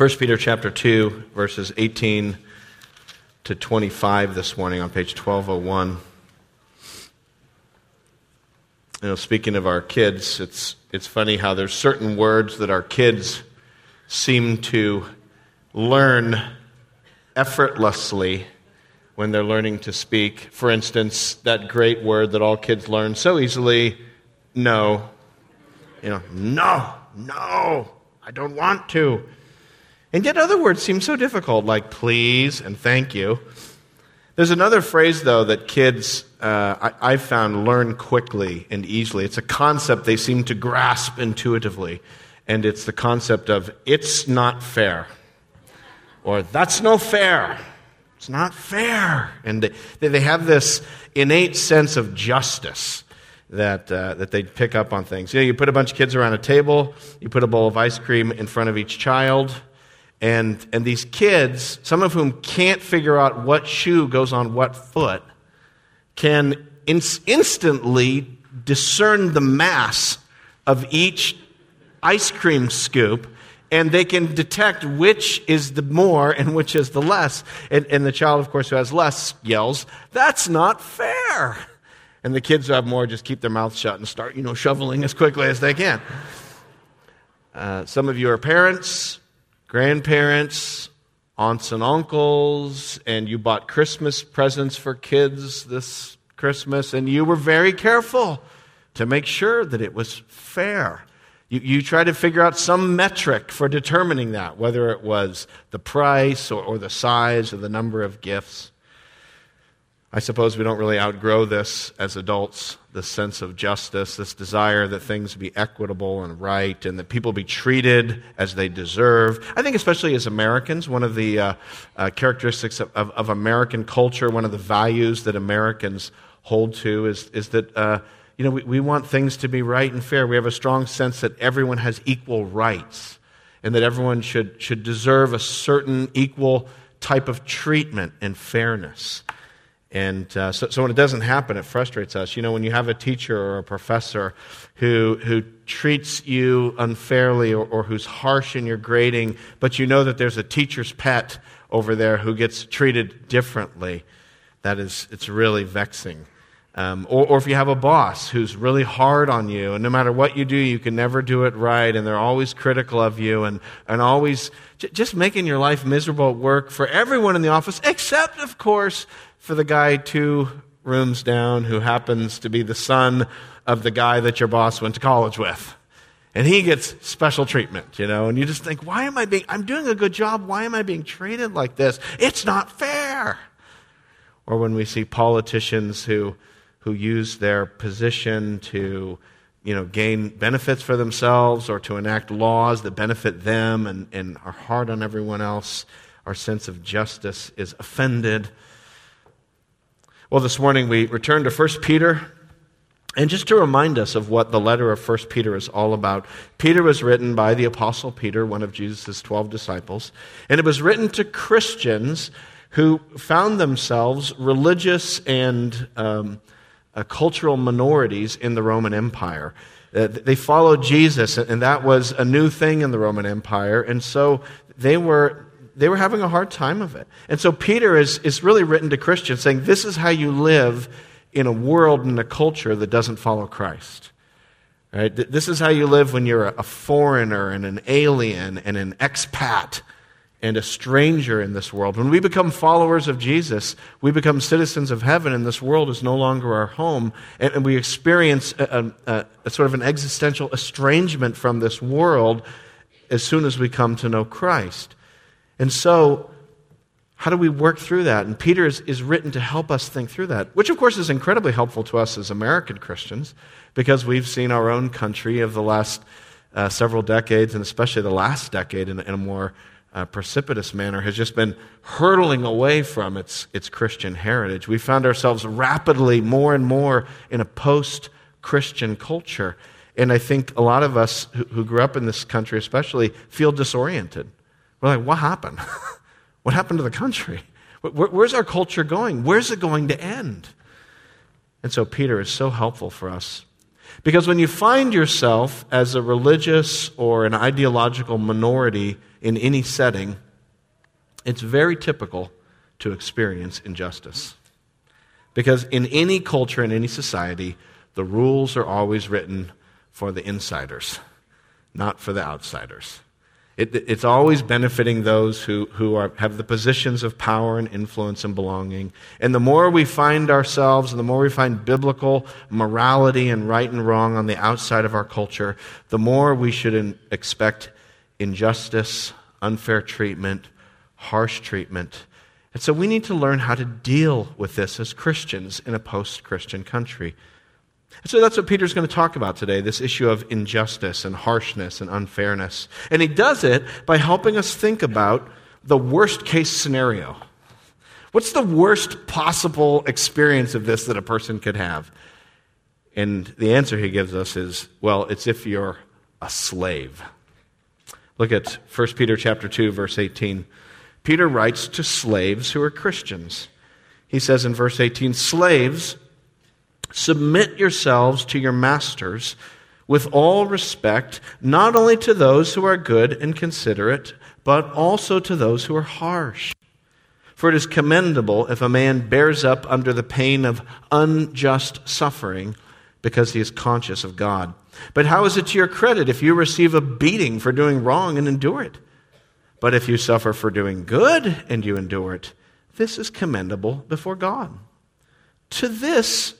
1 Peter chapter 2, verses 18 to 25 this morning on page 1201. You know, speaking of our kids, it's, it's funny how there's certain words that our kids seem to learn effortlessly when they're learning to speak. For instance, that great word that all kids learn so easily, no. You know, no, no, I don't want to. And yet other words seem so difficult, like please and thank you. There's another phrase, though, that kids, uh, I, have found, learn quickly and easily. It's a concept they seem to grasp intuitively, and it's the concept of it's not fair, or that's no fair. It's not fair. And they, they have this innate sense of justice that, uh, that they pick up on things. You know, you put a bunch of kids around a table, you put a bowl of ice cream in front of each child, and, and these kids, some of whom can't figure out what shoe goes on what foot, can in- instantly discern the mass of each ice cream scoop and they can detect which is the more and which is the less. And, and, the child, of course, who has less yells, That's not fair. And the kids who have more just keep their mouths shut and start, you know, shoveling as quickly as they can. Uh, some of you are parents grandparents, aunts and uncles, and you bought Christmas presents for kids this Christmas, and you were very careful to make sure that it was fair. You, you tried to figure out some metric for determining that, whether it was the price or, or the size or the number of gifts. I suppose we don't really outgrow this as adults this sense of justice, this desire that things be equitable and right, and that people be treated as they deserve. I think, especially as Americans, one of the uh, uh, characteristics of, of, of, American culture, one of the values that Americans hold to is, is that. Uh, you know, we, we want things to be right and fair. We have a strong sense that everyone has equal rights and that everyone should, should deserve a certain equal type of treatment and fairness. And uh, so, so when it doesn't happen, it frustrates us. You know, when you have a teacher or a professor who, who treats you unfairly or, or who's harsh in your grading, but you know that there's a teacher's pet over there who gets treated differently, that is, it's really vexing. Um, or, or, if you have a boss who's really hard on you, and no matter what you do, you can never do it right, and they're always critical of you, and, and always j- just making your life miserable at work for everyone in the office, except, of course, for the guy two rooms down who happens to be the son of the guy that your boss went to college with. And he gets special treatment, you know, and you just think, why am I being, I'm doing a good job. Why am I being treated like this? It's not fair. Or when we see politicians who, who use their position to, you know, gain benefits for themselves or to enact laws that benefit them and, and are hard on everyone else, our sense of justice is offended. Well, this morning we return to 1 Peter. And just to remind us of what the letter of 1 Peter is all about, Peter was written by the Apostle Peter, one of Jesus' 12 disciples, and it was written to Christians who found themselves religious and um, uh, cultural minorities in the Roman Empire. Uh, they followed Jesus, and that was a new thing in the Roman Empire, and so they were they were having a hard time of it. And so Peter is, is really written to Christians saying, This is how you live in a world and a culture that doesn't follow Christ. Right? This is how you live when you're a foreigner and an alien and an expat and a stranger in this world. When we become followers of Jesus, we become citizens of heaven, and this world is no longer our home. And, we experience a, a, a, sort of an existential estrangement from this world as soon as we come to know Christ. And so, how do we work through that? And Peter is, is written to help us think through that, which of course is incredibly helpful to us as American Christians because we've seen our own country of the last uh, several decades, and especially the last decade in, in a more uh, precipitous manner, has just been hurtling away from its, its Christian heritage. We found ourselves rapidly more and more in a post Christian culture. And I think a lot of us who, who grew up in this country, especially, feel disoriented. We're like, what happened? what happened to the country? Where, where's our culture going? Where's it going to end? And so Peter is so helpful for us. Because when you find yourself as a religious or an ideological minority in any setting, it's very typical to experience injustice. Because in any culture, in any society, the rules are always written for the insiders, not for the outsiders. It, it's always benefiting those who, who are, have the positions of power and influence and belonging. And the more we find ourselves, and the more we find biblical morality and right and wrong on the outside of our culture, the more we should in, expect injustice, unfair treatment, harsh treatment. And so we need to learn how to deal with this as Christians in a post Christian country. So that's what Peter's going to talk about today this issue of injustice and harshness and unfairness. And he does it by helping us think about the worst case scenario. What's the worst possible experience of this that a person could have? And the answer he gives us is well, it's if you're a slave. Look at 1 Peter chapter 2 verse 18. Peter writes to slaves who are Christians. He says in verse 18, "Slaves, Submit yourselves to your masters with all respect, not only to those who are good and considerate, but also to those who are harsh. For it is commendable if a man bears up under the pain of unjust suffering because he is conscious of God. But how is it to your credit if you receive a beating for doing wrong and endure it? But if you suffer for doing good and you endure it, this is commendable before God. To this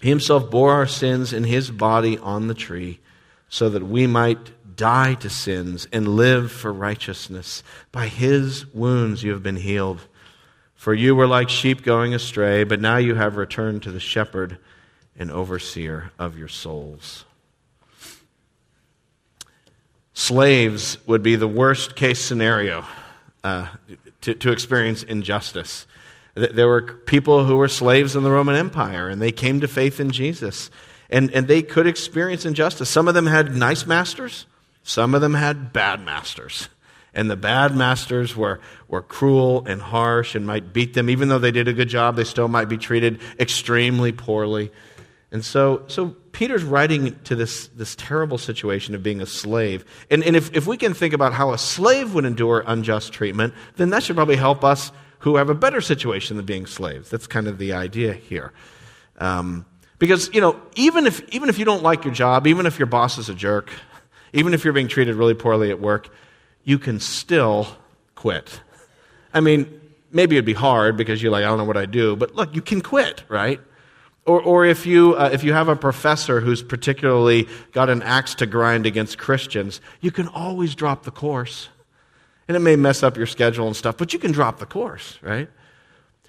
he himself bore our sins in his body on the tree so that we might die to sins and live for righteousness. By his wounds you have been healed. For you were like sheep going astray, but now you have returned to the shepherd and overseer of your souls. Slaves would be the worst case scenario uh, to, to experience injustice. There were people who were slaves in the Roman Empire, and they came to faith in Jesus. And, and they could experience injustice. Some of them had nice masters, some of them had bad masters. And the bad masters were, were cruel and harsh and might beat them. Even though they did a good job, they still might be treated extremely poorly. And so, so Peter's writing to this, this terrible situation of being a slave. And, and if, if we can think about how a slave would endure unjust treatment, then that should probably help us who have a better situation than being slaves. That's kind of the idea here. Um, because, you know, even if, even if you don't like your job, even if your boss is a jerk, even if you're being treated really poorly at work, you can still quit. I mean, maybe it'd be hard because you're like, I don't know what I do, but look, you can quit, right? Or, or if, you, uh, if you have a professor who's particularly got an axe to grind against Christians, you can always drop the course. And it may mess up your schedule and stuff, but you can drop the course, right?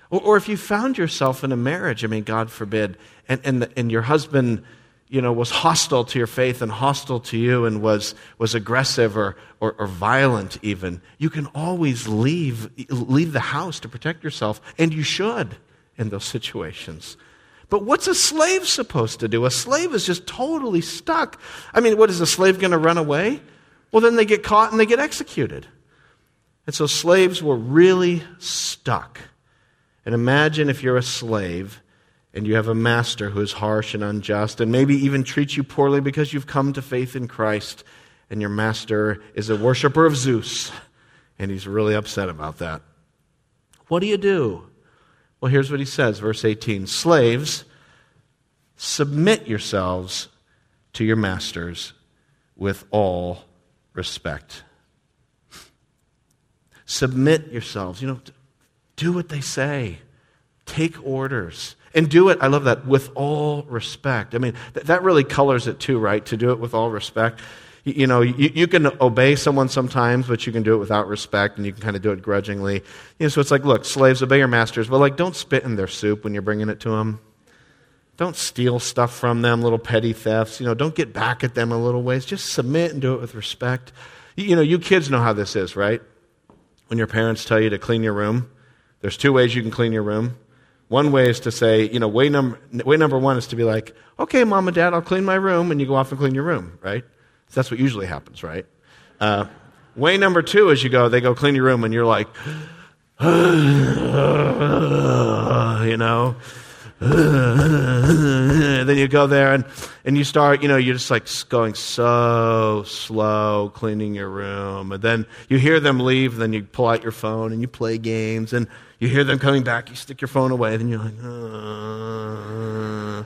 Or, or if you found yourself in a marriage, I mean, God forbid, and, and, the, and your husband, you know, was hostile to your faith and hostile to you and was, was aggressive or, or, or violent even, you can always leave, leave the house to protect yourself, and you should in those situations. But what's a slave supposed to do? A slave is just totally stuck. I mean, what is a slave going to run away? Well, then they get caught and they get executed. And so slaves were really stuck. And imagine if you're a slave and you have a master who is harsh and unjust and maybe even treats you poorly because you've come to faith in Christ and your master is a worshiper of Zeus and he's really upset about that. What do you do? Well, here's what he says, verse 18 Slaves, submit yourselves to your masters with all respect. Submit yourselves. You know, do what they say, take orders. And do it, I love that, with all respect. I mean, th- that really colors it too, right? To do it with all respect. You, know, you, you, can obey someone sometimes, but you can do it without respect and you can kind of do it grudgingly. You know, so it's like, look, slaves, obey your masters, but like, don't spit in their soup when you're bringing it to them. Don't steal stuff from them, little petty thefts. You know, don't get back at them in little ways. Just submit and do it with respect. You know, you kids know how this is, right? When your parents tell you to clean your room There's two ways you can clean your room. One way is to say, you know, way number, way number one is to be like, okay, mom and dad, I'll clean my room, and you go off and clean your room, right? So that's what usually happens, right? Uh, way number two is you go, they go clean your room, and you're like, you know, then you go there and, and you start, you know, you're just like going so slow cleaning your room. And then you hear them leave, then you pull out your phone and you play games. And you hear them coming back, you stick your phone away, then you're like, uh.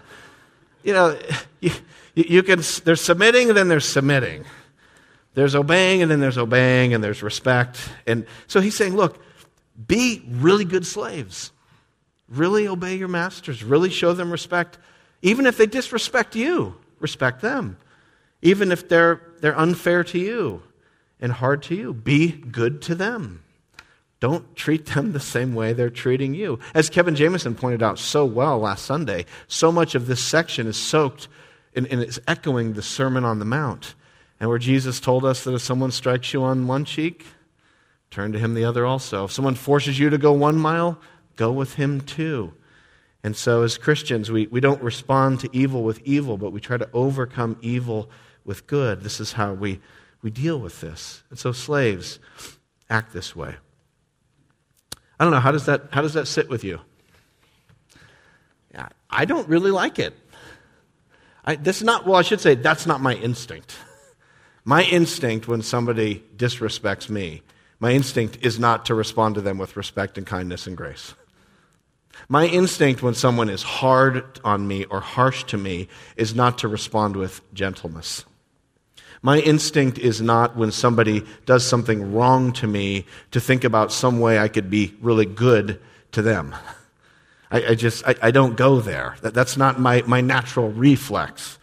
you know, you, you can, there's submitting and then there's submitting. There's obeying and then there's obeying and there's respect. And so he's saying, look, be really good slaves. Really obey your masters. Really show them respect. Even if they disrespect you, respect them. Even if they're, they're unfair to you and hard to you, be good to them. Don't treat them the same way they're treating you. As Kevin Jameson pointed out so well last Sunday, so much of this section is soaked and, and it's echoing the Sermon on the Mount. And where Jesus told us that if someone strikes you on one cheek, turn to him the other also. If someone forces you to go one mile, go with him too. And so, as Christians, we, we don't respond to evil with evil, but we try to overcome evil with good. This is how we, we deal with this. And so, slaves act this way. I don't know, how does that, how does that sit with you? I don't really like it. I, this is not, well, I should say, that's not my instinct. My instinct when somebody disrespects me, my instinct is not to respond to them with respect and kindness and grace. My instinct when someone is hard on me or harsh to me is not to respond with gentleness. My instinct is not when somebody does something wrong to me to think about some way I could be really good to them. I, I just, I, I, don't go there. That, that's not my, my natural reflex,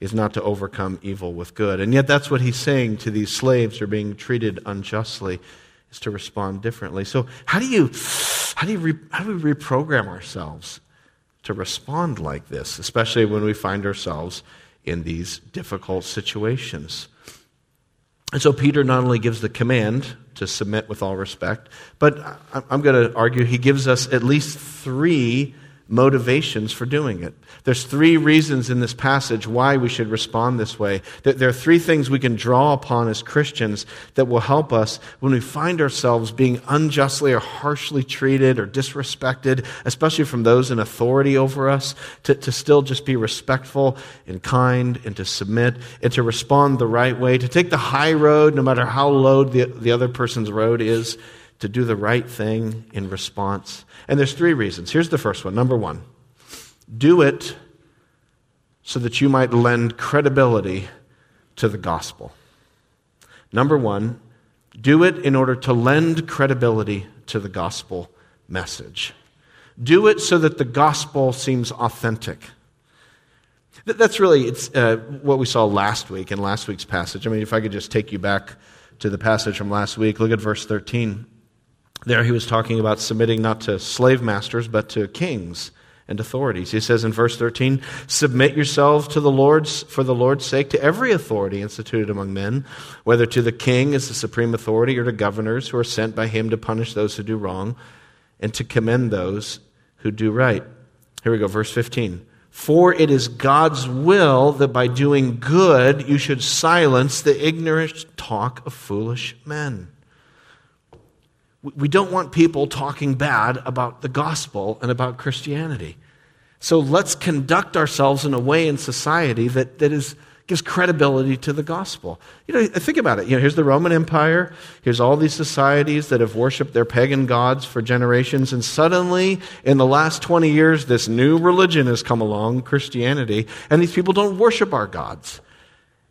is not to overcome evil with good. And yet that's what he's saying to these slaves who are being treated unjustly is to respond differently. So how do you how do re, how do we reprogram ourselves to respond like this, especially when we find ourselves in these difficult situations? And so Peter not only gives the command to submit with all respect, but I'm going to argue he gives us at least three motivations for doing it. There's three reasons in this passage why we should respond this way. There are three things we can draw upon as Christians that will help us when we find ourselves being unjustly or harshly treated or disrespected, especially from those in authority over us, to, to still just be respectful and kind and to submit and to respond the right way, to take the high road no matter how low the, the other person's road is to do the right thing in response. And there's three reasons. Here's the first one. Number one, do it so that you might lend credibility to the gospel. Number one, do it in order to lend credibility to the gospel message. Do it so that the gospel seems authentic. That's really it's, uh, what we saw last week in last week's passage. I mean, if I could just take you back to the passage from last week, look at verse 13. There he was talking about submitting not to slave masters, but to kings and authorities. He says in verse 13, Submit yourselves to the Lord's, for the Lord's sake, to every authority instituted among men, whether to the king as the supreme authority or to governors who are sent by him to punish those who do wrong and to commend those who do right. Here we go, verse 15. For it is God's will that by doing good you should silence the ignorant talk of foolish men. We don't want people talking bad about the gospel and about Christianity. So let's conduct ourselves in a way in society that, that is, gives credibility to the gospel. You know, think about it. You know, here's the Roman Empire. Here's all these societies that have worshiped their pagan gods for generations. And suddenly, in the last 20 years, this new religion has come along, Christianity, and these people don't worship our gods.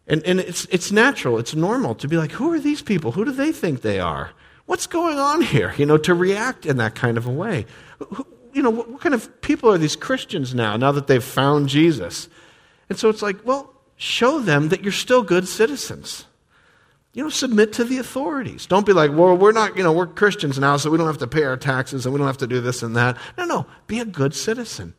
And, and it's, it's natural, it's normal to be like, who are these people? Who do they think they are? What's going on here? You know, to react in that kind of a way. You know, what, kind of people are these Christians now, now that they've found Jesus? And so it's like, well, show them that you're still good citizens. You know, submit to the authorities. Don't be like, well, we're not, you know, we're Christians now, so we don't have to pay our taxes and we don't have to do this and that. No, no, be a good citizen.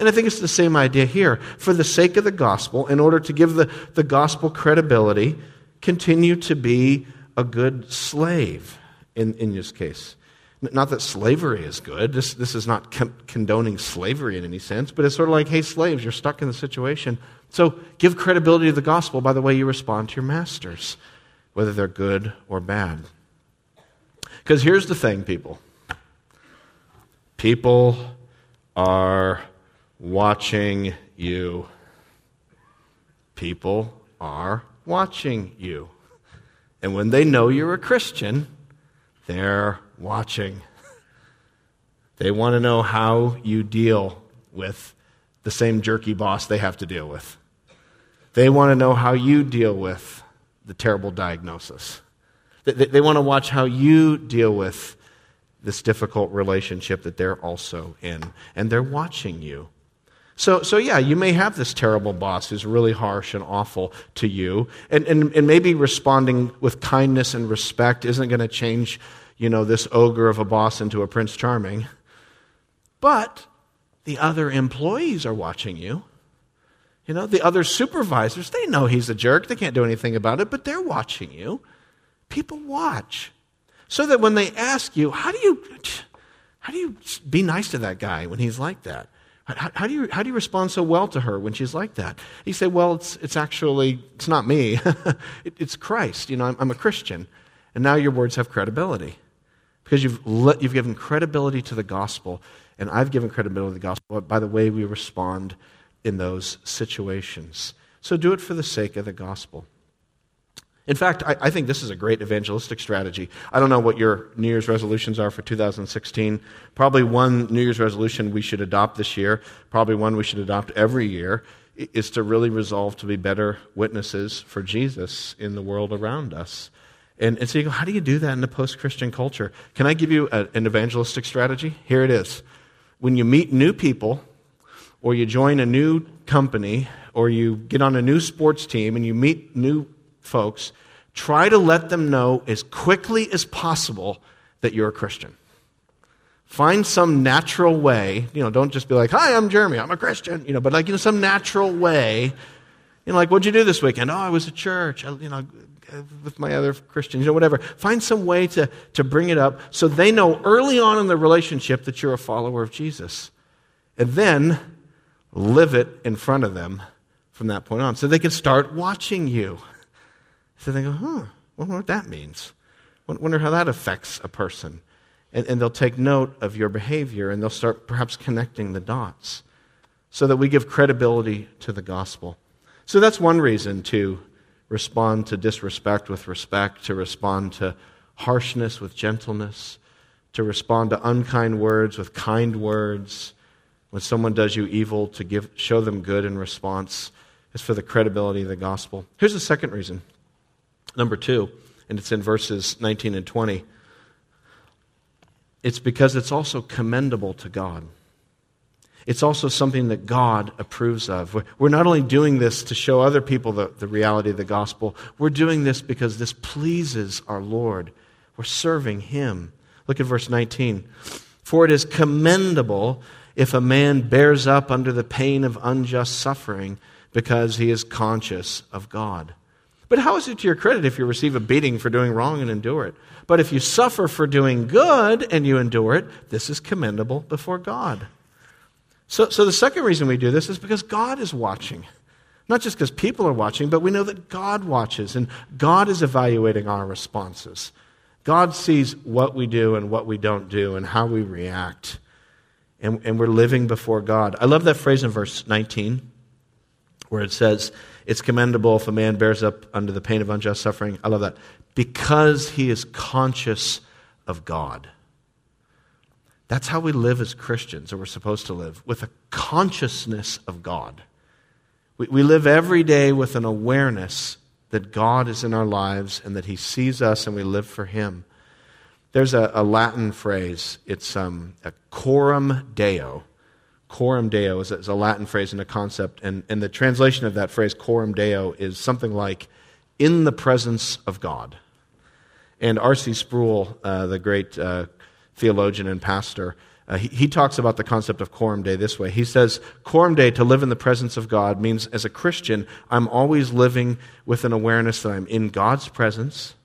And I think it's the same idea here. For the sake of the gospel, in order to give the, the gospel credibility, continue to be a good slave in, in this case. Not that slavery is good. This, this is not con- condoning slavery in any sense, but it's sort of like, hey, slaves, you're stuck in the situation. So give credibility to the gospel by the way you respond to your masters, whether they're good or bad. Because here's the thing, people people are watching you. People are watching you. And when they know you're a Christian, they're watching. They want to know how you deal with the same jerky boss they have to deal with. They want to know how you deal with the terrible diagnosis. They, they, want to watch how you deal with this difficult relationship that they're also in. And they're watching you. So, so yeah, you may have this terrible boss who's really harsh and awful to you, and, and, and maybe responding with kindness and respect isn't going to change, you know, this ogre of a boss into a Prince Charming. But the other employees are watching you. You know, the other supervisors, they know he's a jerk. They can't do anything about it, but they're watching you. People watch. So that when they ask you, how do you, how do you be nice to that guy when he's like that? How, how, do you, how do you respond so well to her when she's like that? You say, well, it's, it's actually, it's not me. it, it's Christ. You know, I'm, I'm, a Christian. And now your words have credibility. Because you've, let, you've given credibility to the gospel, and I've given credibility to the gospel by the way we respond in those situations. So do it for the sake of the gospel. In fact, I, I, think this is a great evangelistic strategy. I don't know what your New Year's resolutions are for 2016. Probably one New Year's resolution we should adopt this year, probably one we should adopt every year, is to really resolve to be better witnesses for Jesus in the world around us. And, and so you go, how do you do that in a post Christian culture? Can I give you a, an evangelistic strategy? Here it is. When you meet new people, or you join a new company, or you get on a new sports team and you meet new folks, try to let them know as quickly as possible that you're a Christian. Find some natural way, you know, don't just be like, hi, I'm Jeremy, I'm a Christian, you know, but like, you know, some natural way. You know, like, what'd you do this weekend? Oh, I was at church, I, you know, with my other Christians, you know, whatever. Find some way to, to bring it up so they know early on in the relationship that you're a follower of Jesus. And then live it in front of them from that point on so they can start watching you. So they go, huh, wonder what that means. Wonder how that affects a person. And, and they'll take note of your behavior and they'll start perhaps connecting the dots so that we give credibility to the gospel. So that's one reason to respond to disrespect with respect, to respond to harshness with gentleness, to respond to unkind words with kind words. When someone does you evil, to give, show them good in response is for the credibility of the gospel. Here's the second reason Number two, and it's in verses 19 and 20, it's because it's also commendable to God. It's also something that God approves of. We're not only doing this to show other people the, the reality of the gospel, we're doing this because this pleases our Lord. We're serving Him. Look at verse 19. For it is commendable if a man bears up under the pain of unjust suffering because he is conscious of God. But how is it to your credit if you receive a beating for doing wrong and endure it? But if you suffer for doing good and you endure it, this is commendable before God. So, so the second reason we do this is because God is watching. Not just because people are watching, but we know that God watches and God is evaluating our responses. God sees what we do and what we don't do and how we react. And, and we're living before God. I love that phrase in verse 19 where it says, it's commendable if a man bears up under the pain of unjust suffering. I love that. Because he is conscious of God. That's how we live as Christians, or we're supposed to live, with a consciousness of God. We, we live every day with an awareness that God is in our lives and that he sees us and we live for him. There's a, a Latin phrase, it's um, a coram deo coram deo is a, Latin phrase and a concept, and, and the translation of that phrase, coram deo, is something like in the presence of God. And R.C. Sproul, uh, the great uh, theologian and pastor, uh, he, he, talks about the concept of coram deo this way. He says, Coram deo, to live in the presence of God, means as a Christian, I'm always living with an awareness that I'm in God's presence,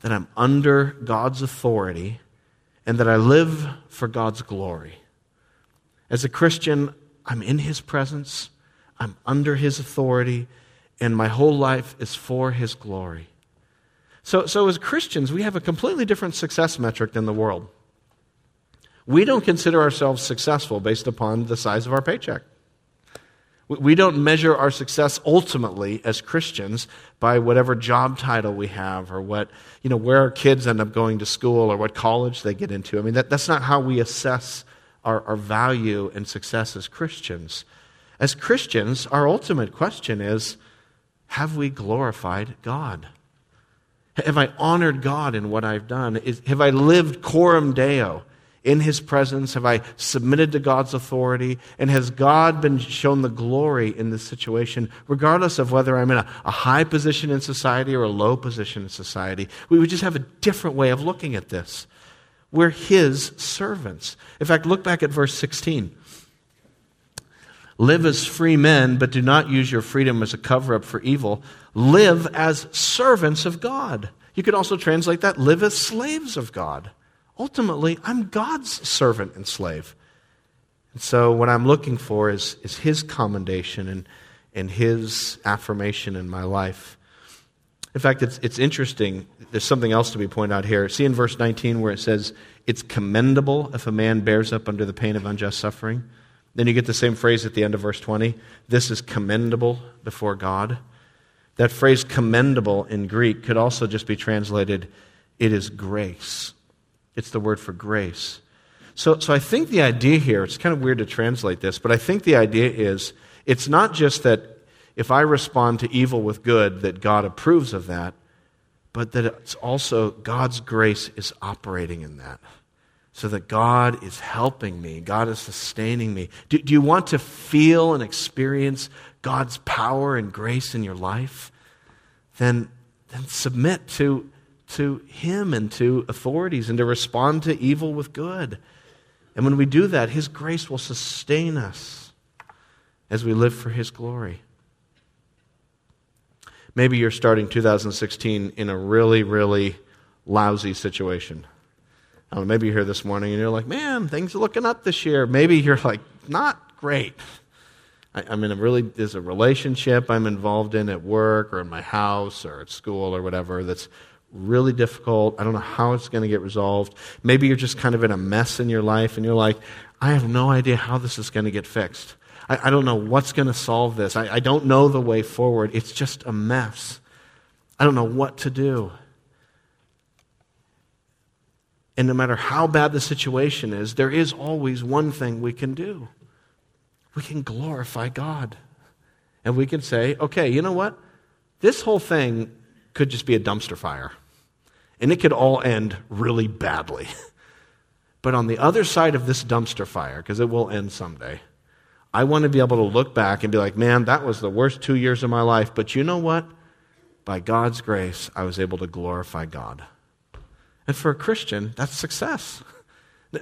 that I'm under God's authority, and that I live for God's glory. As a Christian, I'm in His presence, I'm under His authority, and my whole life is for His glory. So, so as Christians, we have a completely different success metric than the world. We don't consider ourselves successful based upon the size of our paycheck. We don't measure our success ultimately as Christians by whatever job title we have or what, you know, where our kids end up going to school or what college they get into. I mean, that, that's not how we assess our, our value and success as Christians. As Christians, our ultimate question is have we glorified God? Have I honored God in what I've done? Is, have I lived coram deo? in his presence? Have I submitted to God's authority? And has God been shown the glory in this situation, regardless of whether I'm in a, a, high position in society or a low position in society? We would just have a different way of looking at this. We're his servants. In fact, look back at verse 16. Live as free men, but do not use your freedom as a cover up for evil. Live as servants of God. You could also translate that live as slaves of God. Ultimately, I'm God's servant and slave. And so, what I'm looking for is, is His commendation and, and His affirmation in my life. In fact, it's, it's interesting. There's something else to be pointed out here. See in verse 19 where it says, It's commendable if a man bears up under the pain of unjust suffering. Then you get the same phrase at the end of verse 20 This is commendable before God. That phrase commendable in Greek could also just be translated, It is grace. It's the word for grace. So, so I think the idea here, it's kind of weird to translate this, but I think the idea is it's not just that if I respond to evil with good, that God approves of that, but that it's also God's grace is operating in that. So that God is helping me, God is sustaining me. Do, do you want to feel and experience God's power and grace in your life? Then, then submit to to Him and to authorities and to respond to evil with good. And when we do that, His grace will sustain us as we live for His glory. Maybe you're starting 2016 in a really, really lousy situation. Know, maybe you're here this morning and you're like, man, things are looking up this year. Maybe you're like, not great. I, I'm in a really, there's a relationship I'm involved in at work or in my house or at school or whatever that's really difficult. I don't know how it's going to get resolved. Maybe you're just kind of in a mess in your life and you're like, I have no idea how this is going to get fixed. I, I don't know what's going to solve this. I, I don't know the way forward. It's just a mess. I don't know what to do. And no matter how bad the situation is, there is always one thing we can do we can glorify God. And we can say, okay, you know what? This whole thing could just be a dumpster fire. And it could all end really badly. But on the other side of this dumpster fire, because it will end someday, I want to be able to look back and be like, man, that was the worst two years of my life. But you know what? By God's grace, I was able to glorify God. And for a Christian, that's success.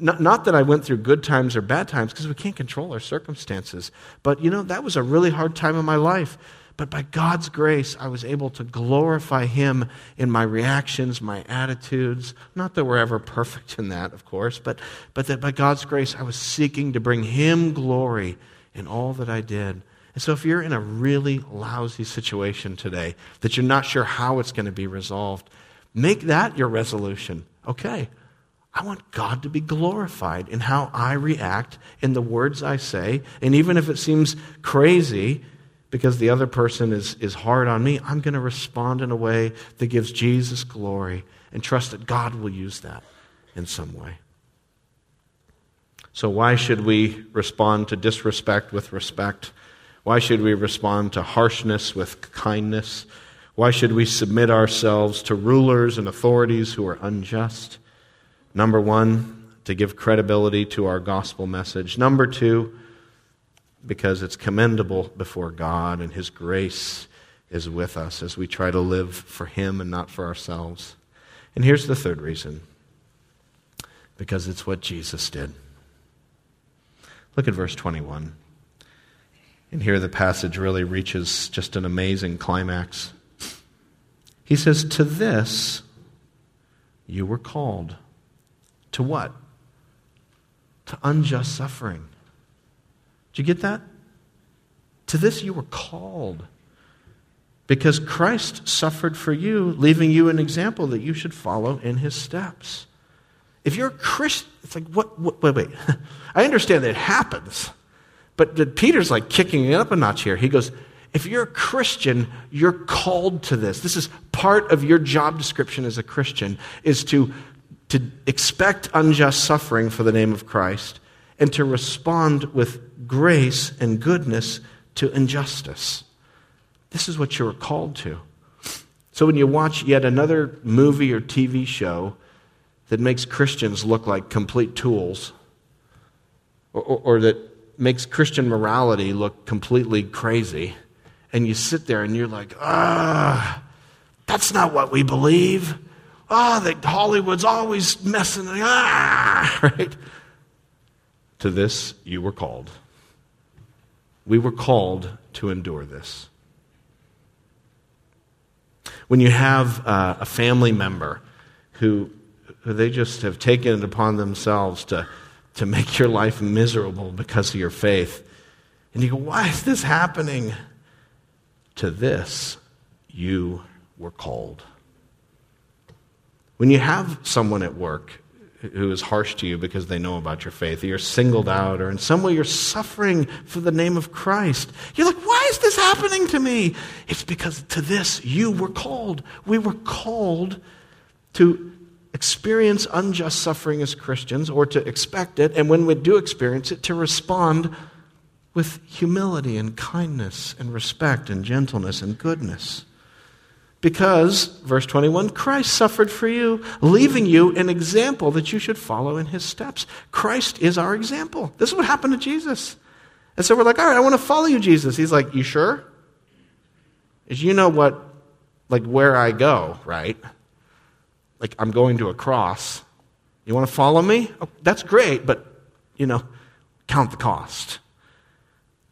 Not, not, that I went through good times or bad times, because we can't control our circumstances. But, you know, that was a really hard time in my life. But by God's grace, I was able to glorify Him in my reactions, my attitudes. Not that we're ever perfect in that, of course, but, but that by God's grace, I was seeking to bring Him glory in all that I did. And so, if you're in a really lousy situation today, that you're not sure how it's going to be resolved, make that your resolution. Okay, I want God to be glorified in how I react, in the words I say, and even if it seems crazy, because the other person is, is hard on me, I'm going to respond in a way that gives Jesus glory and trust that God will use that in some way. So, why should we respond to disrespect with respect? Why should we respond to harshness with kindness? Why should we submit ourselves to rulers and authorities who are unjust? Number one, to give credibility to our gospel message. Number two, because it's commendable before God and His grace is with us as we try to live for Him and not for ourselves. And here's the third reason because it's what Jesus did. Look at verse 21. And here the passage really reaches just an amazing climax. He says, To this you were called, To what? To unjust suffering. Did you get that? To this you were called. Because Christ suffered for you, leaving you an example that you should follow in his steps. If you're a Christian, it's like, what, what wait, wait. I understand that it happens. But Peter's like kicking it up a notch here. He goes, if you're a Christian, you're called to this. This is part of your job description as a Christian, is to, to expect unjust suffering for the name of Christ and to respond with grace and goodness to injustice. This is what you're called to. So when you watch yet another movie or TV show that makes Christians look like complete tools, or, or, or that makes Christian morality look completely crazy, and you sit there and you're like, ah, that's not what we believe. Ah, oh, that Hollywood's always messing. Ah, right? To this you were called. We were called to endure this. When you have uh, a family member who, who they just have taken it upon themselves to, to make your life miserable because of your faith, and you go, why is this happening? To this you were called. When you have someone at work who is harsh to you because they know about your faith, or you're singled out, or in some way you're suffering for the name of Christ, you're like, why is this happening to me? It's because to this you were called. We were called to experience unjust suffering as Christians, or to expect it, and when we do experience it, to respond with humility and kindness and respect and gentleness and goodness. Because, verse 21, Christ suffered for you, leaving you an example that you should follow in his steps. Christ is our example. This is what happened to Jesus. And so we're like, all right, I want to follow you, Jesus. He's like, you sure? Is you know what, like where I go, right? Like I'm going to a cross. You want to follow me? Oh, that's great, but, you know, count the cost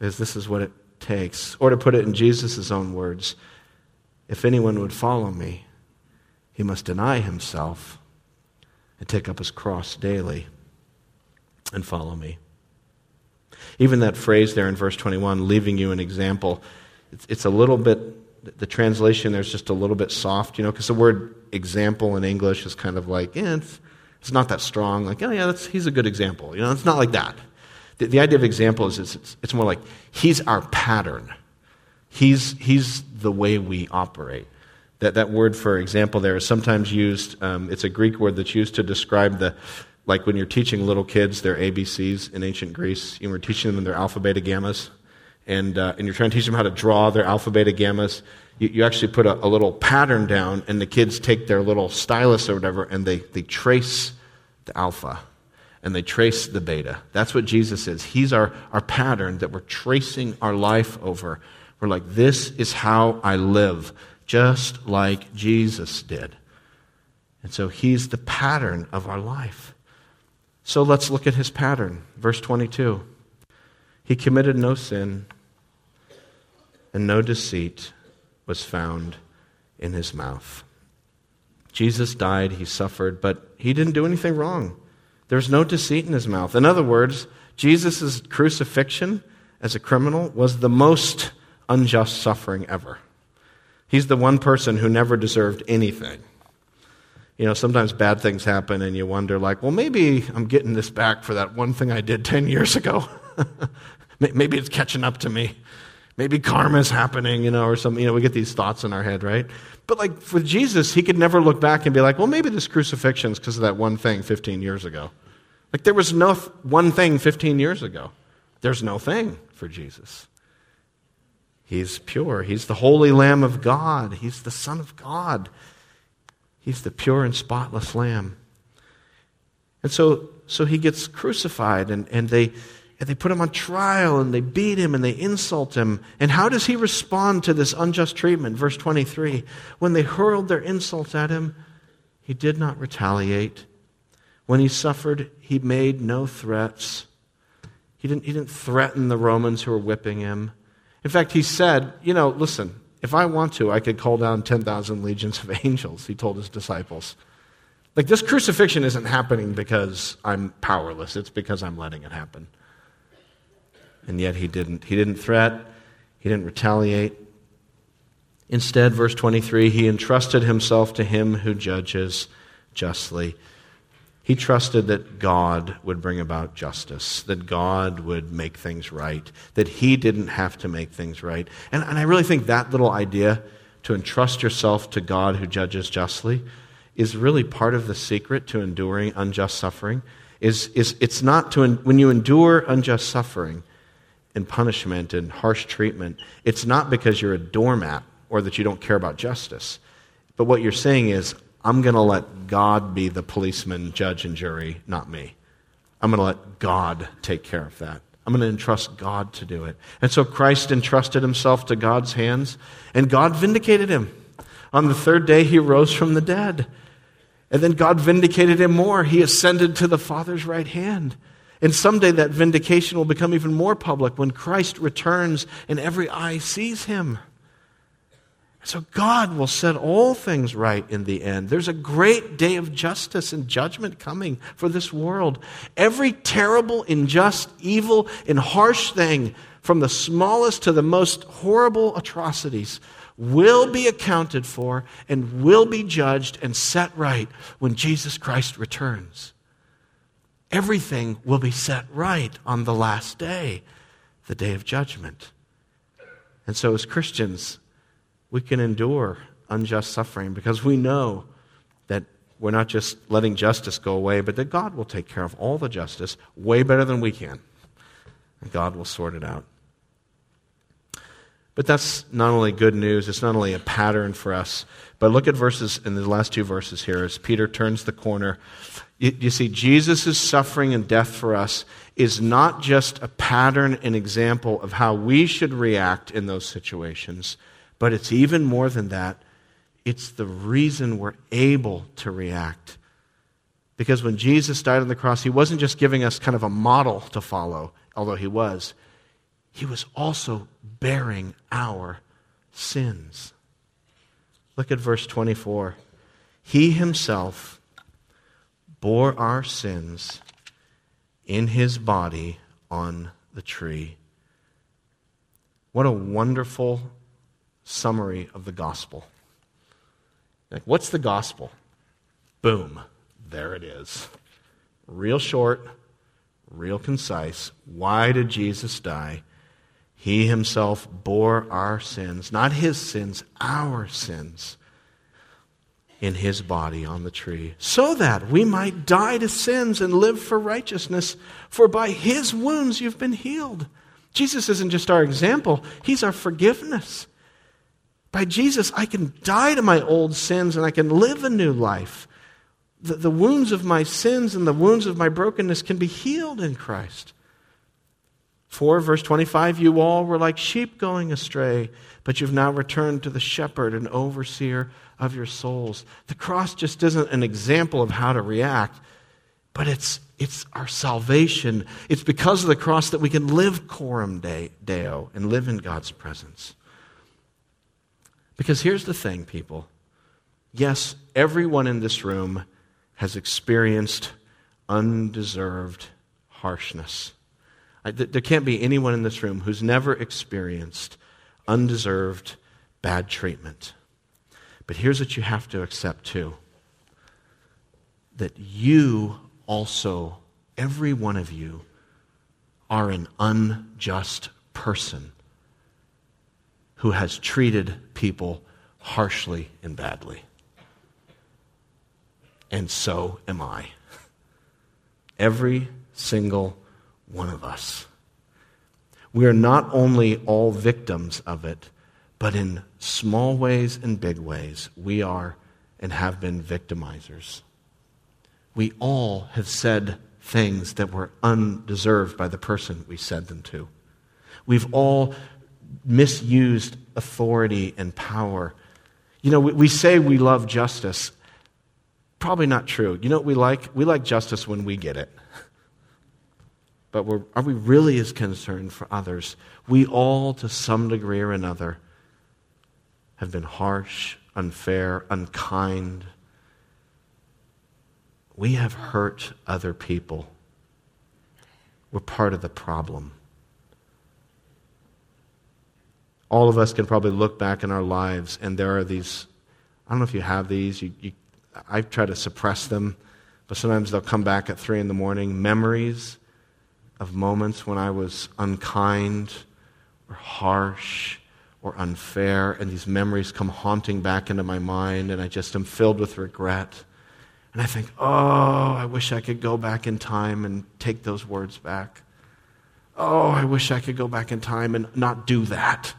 is this is what it takes. Or to put it in Jesus' own words, if anyone would follow me, he must deny himself and take up his cross daily and follow me. Even that phrase there in verse 21, leaving you an example, it's a little bit, the translation there's just a little bit soft, you know, because the word example in English is kind of like, eh, it's, it's not that strong. Like, oh, yeah, he's a good example. You know, it's not like that. The, the idea of example is it's, it's more like he's our pattern. He's, he's the way we operate. That, that word for example there is sometimes used, um, it's a Greek word that's used to describe the, like when you're teaching little kids their ABCs in ancient Greece, you were teaching them their alpha, beta, gammas, and, uh, and you're trying to teach them how to draw their alpha, beta, gammas. You, you actually put a, a little pattern down, and the kids take their little stylus or whatever, and they, they trace the alpha and they trace the beta. That's what Jesus is. He's our, our pattern that we're tracing our life over. We're like, this is how I live, just like Jesus did. And so he's the pattern of our life. So let's look at his pattern. Verse 22. He committed no sin, and no deceit was found in his mouth. Jesus died, he suffered, but he didn't do anything wrong. There's no deceit in his mouth. In other words, Jesus' crucifixion as a criminal was the most unjust suffering ever. He's the one person who never deserved anything. You know, sometimes bad things happen and you wonder, like, well, maybe I'm getting this back for that one thing I did 10 years ago. maybe it's catching up to me. Maybe karma's happening, you know, or something. You know, we get these thoughts in our head, right? But like with Jesus, he could never look back and be like, well, maybe this crucifixion's because of that one thing 15 years ago. Like there was no th- one thing 15 years ago. There's no thing for Jesus. He's pure. He's the holy Lamb of God. He's the Son of God. He's the pure and spotless Lamb. And so, so he gets crucified, and, and they, and they put him on trial and they beat him and they insult him. And how does he respond to this unjust treatment? Verse 23 When they hurled their insults at him, he did not retaliate. When he suffered, he made no threats. He didn't, he didn't threaten the Romans who were whipping him. In fact, he said, You know, listen, if I want to, I could call down 10,000 legions of angels, he told his disciples. Like this crucifixion isn't happening because I'm powerless, it's because I'm letting it happen. And yet he didn't. He didn't threat, he didn't retaliate. Instead, verse 23, he entrusted himself to him who judges justly. He trusted that God would bring about justice, that God would make things right, that he didn't have to make things right. And, and I really think that little idea to entrust yourself to God who judges justly is really part of the secret to enduring unjust suffering. Is, is it's not to, when you endure unjust suffering and punishment and harsh treatment, it's not because you're a doormat or that you don't care about justice. But what you're saying is, I'm going to let God be the policeman, judge, and jury, not me. I'm going to let God take care of that. I'm going to entrust God to do it. And so Christ entrusted himself to God's hands, and God vindicated him. On the third day, he rose from the dead. And then God vindicated him more. He ascended to the Father's right hand. And someday that vindication will become even more public when Christ returns and every eye sees him. So God will set all things right in the end. There's a great day of justice and judgment coming for this world. Every terrible, unjust, evil, and harsh thing, from the smallest to the most horrible atrocities, will be accounted for and will be judged and set right when Jesus Christ returns. Everything will be set right on the last day, the day of judgment. And so, as Christians, we can endure unjust suffering because we know that we're not just letting justice go away, but that God will take care of all the justice way better than we can. And God will sort it out. But that's not only good news, it's not only a pattern for us, but look at verses in the last two verses here as Peter turns the corner. You, you see, Jesus' suffering and death for us is not just a pattern and example of how we should react in those situations but it's even more than that. It's the reason we're able to react. Because when Jesus died on the cross, he wasn't just giving us kind of a model to follow, although he was. He was also bearing our sins. Look at verse 24. He himself bore our sins in his body on the tree. What a wonderful summary of the gospel. Like, what's the gospel? Boom, there it is. Real short, real concise. Why did Jesus die? He himself bore our sins, not his sins, our sins, in his body on the tree, so that we might die to sins and live for righteousness. For by his wounds you've been healed. Jesus isn't just our example, he's our forgiveness. By Jesus, I can die to my old sins and I can live a new life. The, the wounds of my sins and the wounds of my brokenness can be healed in Christ. 4 verse 25 You all were like sheep going astray, but you've now returned to the shepherd and overseer of your souls. The cross just isn't an example of how to react, but it's, it's our salvation. It's because of the cross that we can live coram deo and live in God's presence. Because here's the thing, people. Yes, everyone in this room has experienced undeserved harshness. There can't be anyone in this room who's never experienced undeserved bad treatment. But here's what you have to accept too that you also, every one of you, are an unjust person who has treated people harshly and badly. And so am I. Every single one of us. We are not only all victims of it, but in small ways and big ways, we are and have been victimizers. We all have said things that were undeserved by the person we said them to. We've all misused authority and power. You know, we, we say we love justice. Probably not true. You know what we like? We like justice when we get it. But are we really as concerned for others? We all, to some degree or another, have been harsh, unfair, unkind, we have hurt other people. We're part of the problem. All of us can probably look back in our lives, and there are these I don't know if you have these. You, you, I try to suppress them, but sometimes they'll come back at 3 in the morning. Memories of moments when I was unkind or harsh or unfair, and these memories come haunting back into my mind, and I just am filled with regret. And I think, oh, I wish I could go back in time and take those words back. Oh, I wish I could go back in time and not do that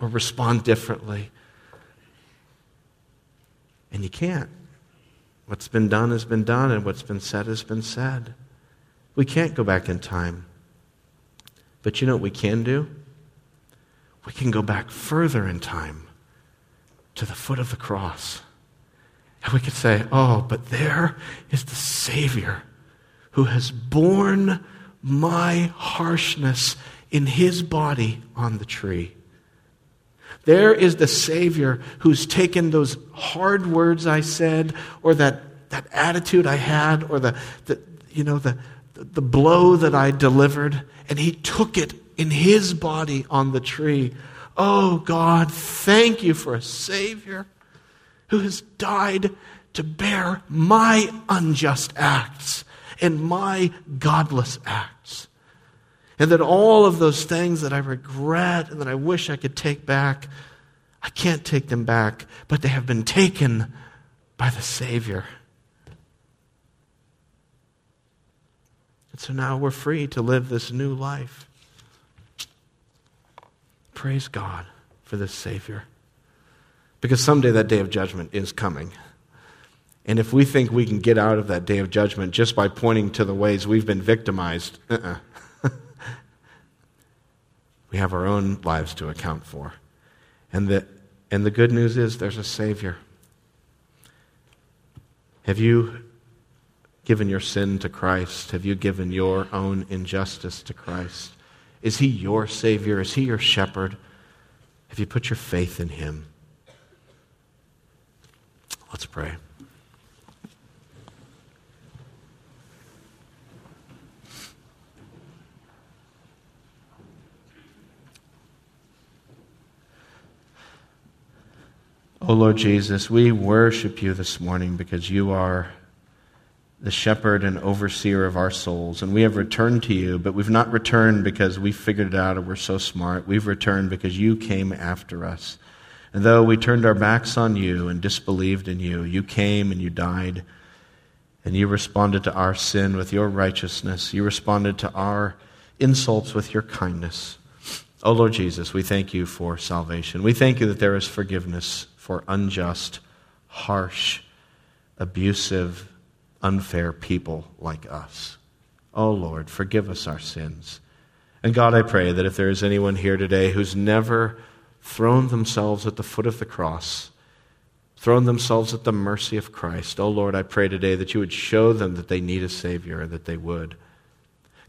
or respond differently. And you can't. What's been done has been done, and what's been said has been said. We can't go back in time. But you know what we can do? We can go back further in time to the foot of the cross. And we could say, oh, but there is the Savior who has borne my harshness in his body on the tree. There is the Savior who's taken those hard words I said, or that, that attitude I had, or the, the, you know, the, the blow that I delivered, and He took it in His body on the tree. Oh, God, thank you for a Savior who has died to bear my unjust acts and my godless acts. And that all of those things that I regret and that I wish I could take back, I can't take them back, but they have been taken by the Savior. So now we're free to live this new life. Praise God for this Savior. Because someday that day of judgment is coming. And if we think we can get out of that day of judgment just by pointing to the ways we've been victimized, uh-uh. We have our own lives to account for. And the, and the good news is there's a Savior. Have you given your sin to Christ? Have you given your own injustice to Christ? Is He your Savior? Is He your shepherd? Have you put your faith in Him? Let's pray. Oh Lord Jesus, we worship you this morning because you are the shepherd and overseer of our souls. And we have returned to you, but we've not returned because we figured it out or we're so smart. We've returned because you came after us. And though we turned our backs on you and disbelieved in you, you came and you died. And you responded to our sin with your righteousness. You responded to our insults with your kindness. Oh Lord Jesus, we thank you for salvation. We thank you that there is forgiveness for unjust, harsh, abusive, unfair people like us. Oh Lord, forgive us our sins. And God, I pray that if there is anyone here today who's never thrown themselves at the foot of the cross, thrown themselves at the mercy of Christ, oh Lord, I pray today that you would show them that they need a Savior and that they would.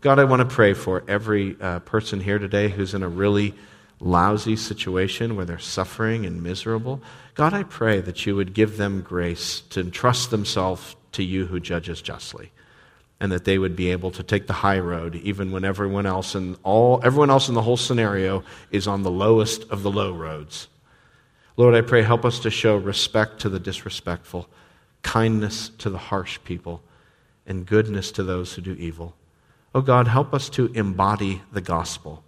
God, I want to pray for every uh, person here today who's in a really lousy situation where they're suffering and miserable. God, I pray that you would give them grace to entrust themselves to you who judges justly. And that they would be able to take the high road even when everyone else and all everyone else in the whole scenario is on the lowest of the low roads. Lord, I pray help us to show respect to the disrespectful, kindness to the harsh people, and goodness to those who do evil. Oh God, help us to embody the gospel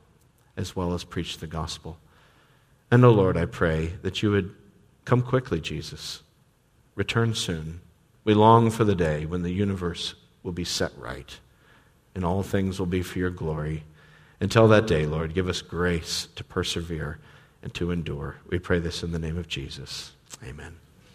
as well as preach the gospel. And, oh Lord, I pray that you would come quickly, Jesus. Return soon. We long for the day when the universe will be set right and all things will be for your glory. Until that day, Lord, give us grace to persevere and to endure. We pray this in the name of Jesus. Amen.